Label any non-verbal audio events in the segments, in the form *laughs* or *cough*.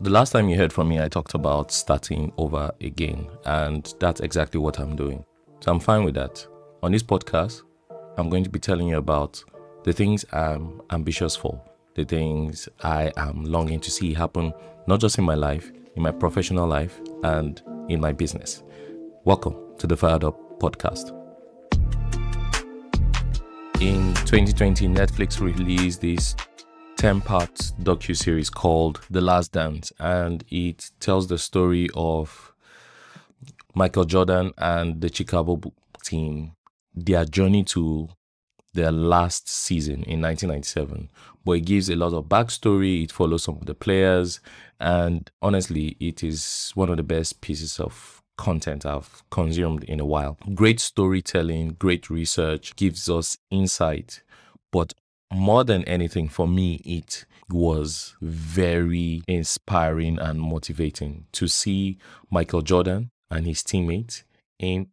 The last time you heard from me, I talked about starting over again, and that's exactly what I'm doing. So I'm fine with that. On this podcast, I'm going to be telling you about the things I'm ambitious for, the things I am longing to see happen, not just in my life, in my professional life, and in my business. Welcome to the Fired Up Podcast. In 2020, Netflix released this 10 part docu series called The Last Dance, and it tells the story of Michael Jordan and the Chicago team, their journey to their last season in 1997. But it gives a lot of backstory, it follows some of the players, and honestly, it is one of the best pieces of content I've consumed in a while. Great storytelling, great research, gives us insight, but more than anything, for me, it was very inspiring and motivating to see Michael Jordan and his teammates in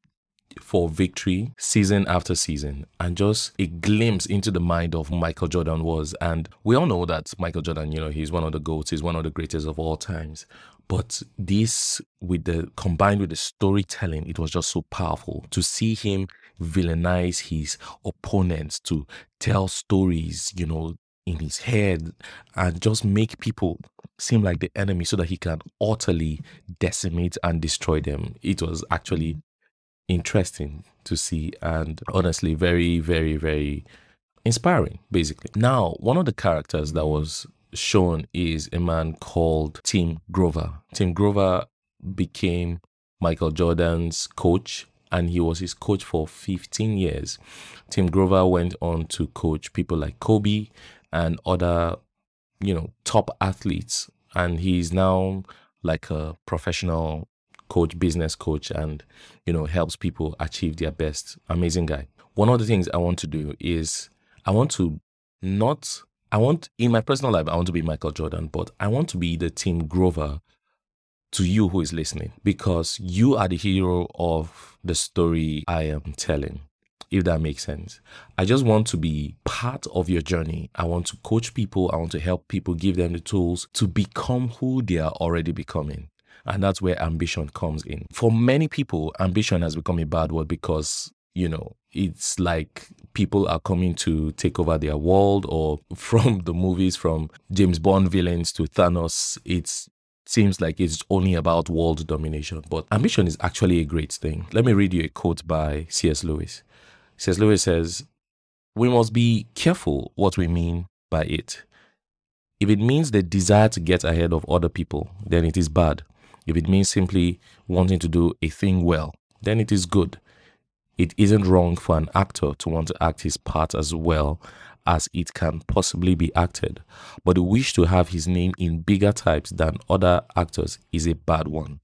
for victory season after season. And just a glimpse into the mind of Michael Jordan was and we all know that Michael Jordan you know he's one of the goats he's one of the greatest of all times. But this with the combined with the storytelling it was just so powerful to see him villainize his opponents, to tell stories, you know, in his head and just make people seem like the enemy so that he can utterly decimate and destroy them. It was actually interesting to see and honestly very, very, very inspiring, basically. Now, one of the characters that was shown is a man called Tim Grover. Tim Grover became Michael Jordan's coach and he was his coach for 15 years. Tim Grover went on to coach people like Kobe and other, you know, top athletes. And he's now like a professional coach, business coach, and, you know, helps people achieve their best. Amazing guy. One of the things I want to do is I want to not, I want, in my personal life, I want to be Michael Jordan, but I want to be the Tim Grover to you who is listening because you are the hero of the story I am telling, if that makes sense. I just want to be part of your journey. I want to coach people, I want to help people, give them the tools to become who they are already becoming. And that's where ambition comes in. For many people, ambition has become a bad word because you know, it's like people are coming to take over their world, or *laughs* from the movies, from James Bond villains to Thanos, it's seems like it's only about world domination, but ambition is actually a great thing. Let me read you a quote by C.S. Lewis. C.S. Lewis says, We must be careful what we mean by it. If it means the desire to get ahead of other people, then it is bad. If it means simply wanting to do a thing well, then it is good. It isn't wrong for an actor to want to act his part as well as it can possibly be acted, but the wish to have his name in bigger types than other actors is a bad one.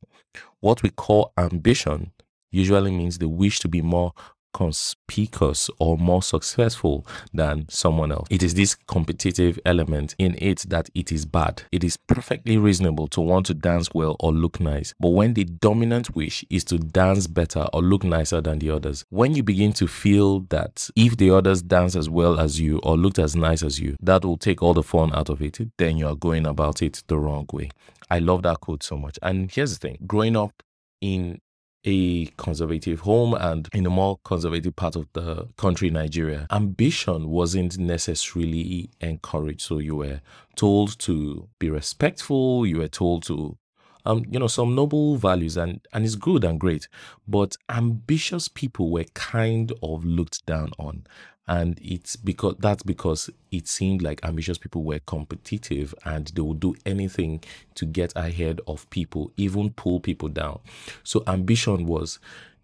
What we call ambition usually means the wish to be more conspicuous or more successful than someone else. It is this competitive element in it that it is bad. It is perfectly reasonable to want to dance well or look nice, but when the dominant wish is to dance better or look nicer than the others, when you begin to feel that if the others dance as well as you or looked as nice as you, that will take all the fun out of it, then you are going about it the wrong way. I love that quote so much. And here's the thing growing up in a conservative home and in a more conservative part of the country, Nigeria, ambition wasn't necessarily encouraged. So you were told to be respectful, you were told to um, you know, some noble values and and it's good and great. But ambitious people were kind of looked down on and it's because that's because it seemed like ambitious people were competitive and they would do anything to get ahead of people even pull people down so ambition was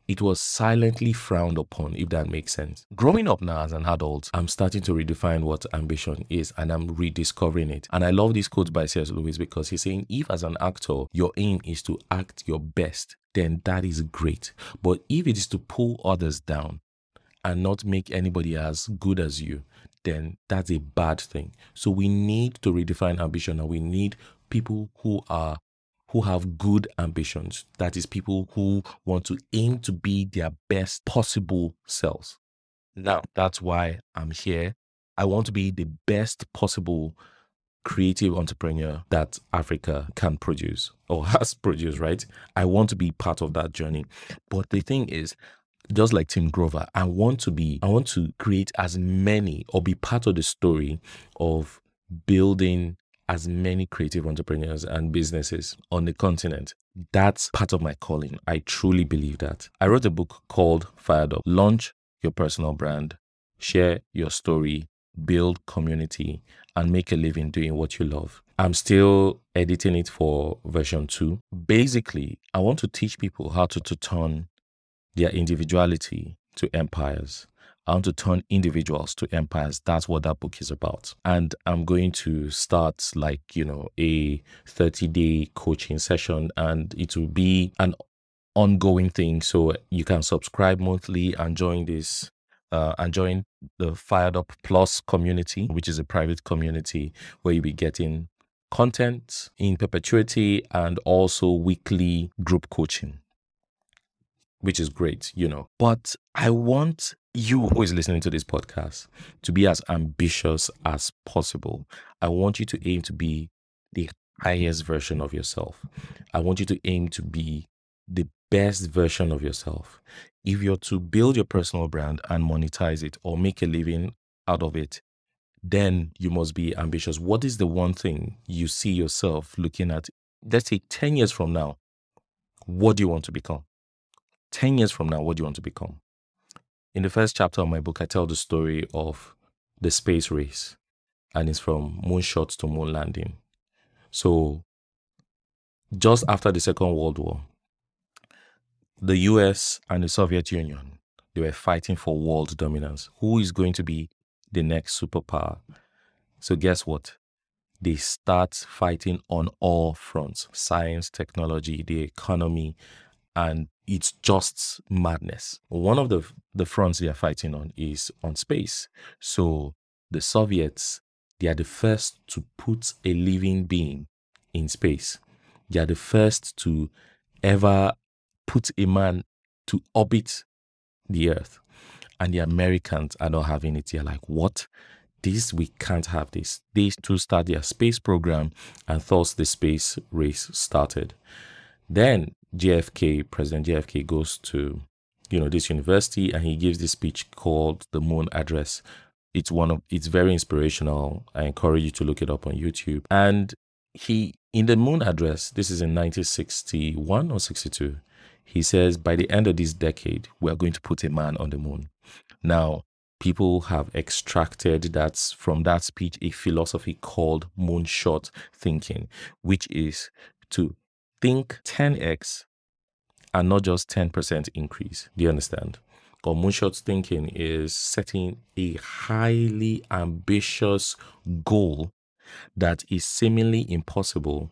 it was silently frowned upon, if that makes sense. Growing up now as an adult, I'm starting to redefine what ambition is and I'm rediscovering it. And I love this quote by C.S. Lewis because he's saying, if as an actor, your aim is to act your best, then that is great. But if it is to pull others down, and not make anybody as good as you, then that's a bad thing. So we need to redefine ambition and we need people who are who have good ambitions. That is people who want to aim to be their best possible selves. Now, that's why I'm here. I want to be the best possible creative entrepreneur that Africa can produce or *laughs* has produced, right? I want to be part of that journey. But the thing is, just like Tim Grover, I want to be, I want to create as many or be part of the story of building as many creative entrepreneurs and businesses on the continent. That's part of my calling. I truly believe that. I wrote a book called Fired Up Launch Your Personal Brand, Share Your Story, Build Community, and Make a Living doing what you love. I'm still editing it for version two. Basically, I want to teach people how to, to turn their individuality to empires I want to turn individuals to empires. That's what that book is about. And I'm going to start like, you know, a 30 day coaching session and it will be an ongoing thing. So you can subscribe monthly and join this uh, and join the Fired Up Plus community, which is a private community where you'll be getting content in perpetuity and also weekly group coaching, which is great, you know. But I want you who is listening to this podcast to be as ambitious as possible. I want you to aim to be the highest version of yourself. I want you to aim to be the best version of yourself. If you're to build your personal brand and monetize it or make a living out of it, then you must be ambitious. What is the one thing you see yourself looking at? Let's say 10 years from now, what do you want to become? 10 years from now, what do you want to become? In the first chapter of my book, I tell the story of the space race, and it's from moonshot to moon landing. So, just after the Second World War, the US and the Soviet Union they were fighting for world dominance. Who is going to be the next superpower? So, guess what? They start fighting on all fronts science, technology, the economy, and it's just madness. One of the the fronts they are fighting on is on space. So the Soviets, they are the first to put a living being in space. They are the first to ever put a man to orbit the Earth. And the Americans are not having it. They're like, what? This, we can't have this. They to start their space program, and thus the space race started. Then JFK, President JFK goes to, you know, this university and he gives this speech called the Moon Address. It's one of it's very inspirational. I encourage you to look it up on YouTube. And he in the Moon Address, this is in 1961 or 62, he says by the end of this decade, we are going to put a man on the moon. Now, people have extracted that from that speech a philosophy called moonshot thinking, which is to think 10x and not just 10% increase. Do you understand? Or moonshot thinking is setting a highly ambitious goal that is seemingly impossible,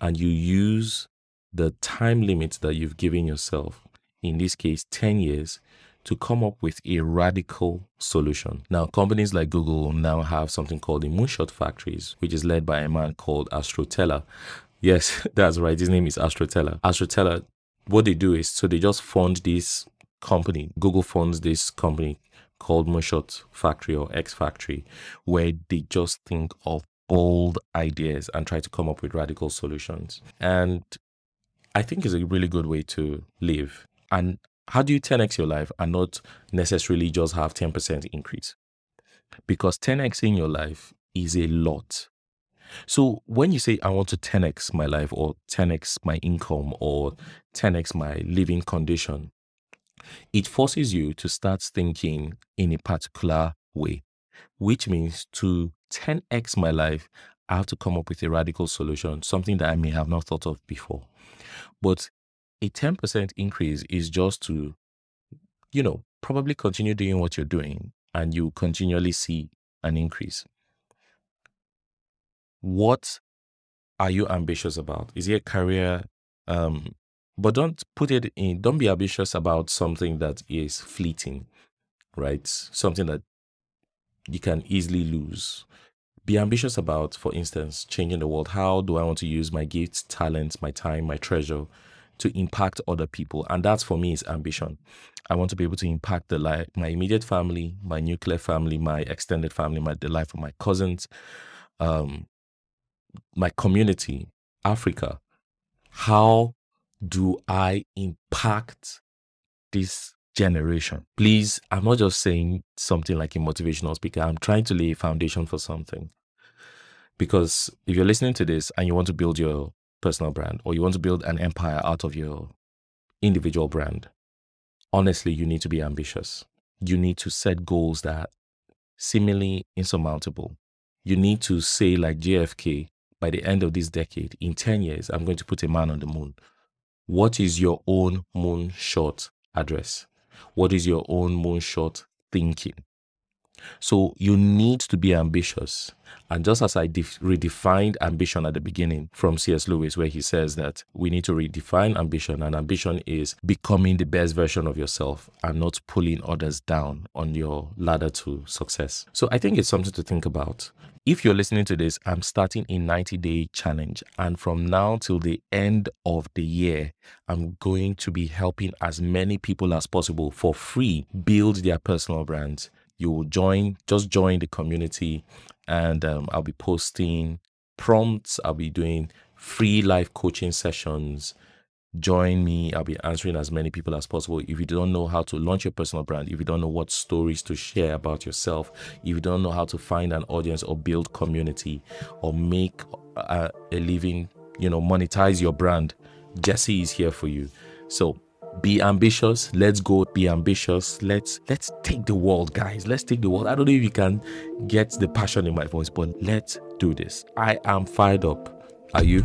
and you use the time limit that you've given yourself, in this case 10 years, to come up with a radical solution. Now, companies like Google now have something called the Moonshot Factories, which is led by a man called Astro Teller. Yes, *laughs* that's right. His name is Astro Teller. Astroteller, what they do is so they just fund this company. Google funds this company called Moonshot Factory or X Factory, where they just think of bold ideas and try to come up with radical solutions. And I think is a really good way to live. And how do you 10x your life and not necessarily just have 10% increase? Because 10x in your life is a lot. So when you say I want to 10x my life or 10x my income or 10x my living condition, it forces you to start thinking in a particular way, which means to 10x my life, I have to come up with a radical solution, something that I may have not thought of before. But a 10% increase is just to, you know, probably continue doing what you're doing and you continually see an increase. What are you ambitious about? Is it a career? Um, but don't put it in, don't be ambitious about something that is fleeting, right? Something that you can easily lose. Be ambitious about, for instance, changing the world. How do I want to use my gifts, talents, my time, my treasure to impact other people? And that for me is ambition. I want to be able to impact the life, my immediate family, my nuclear family, my extended family, my the life of my cousins, um, my community, Africa, how do I impact this generation? Please, I'm not just saying something like a motivational speaker. I'm trying to lay a foundation for something. Because if you're listening to this and you want to build your personal brand or you want to build an empire out of your individual brand, honestly, you need to be ambitious. You need to set goals that seemingly insurmountable. You need to say, like JFK, by the end of this decade, in 10 years, I'm going to put a man on the moon. What is your own moonshot address? What is your own moonshot thinking? So you need to be ambitious. And just as I def- redefined ambition at the beginning from C.S. Lewis, where he says that we need to redefine ambition, and ambition is becoming the best version of yourself and not pulling others down on your ladder to success. So I think it's something to think about. If you're listening to this, I'm starting a 90 day challenge. And from now till the end of the year, I'm going to be helping as many people as possible for free build their personal brands you will join, just join the community, and um, I'll be posting prompts. I'll be doing free live coaching sessions. Join me. I'll be answering as many people as possible. If you don't know how to launch your personal brand, if you don't know what stories to share about yourself, if you don't know how to find an audience or build community or make a, a living, you know, monetize your brand, Jesse is here for you. So be ambitious let's go be ambitious let's let's take the world guys let's take the world. I don't know if you can get the passion in my voice but let's do this. I am fired up. Are you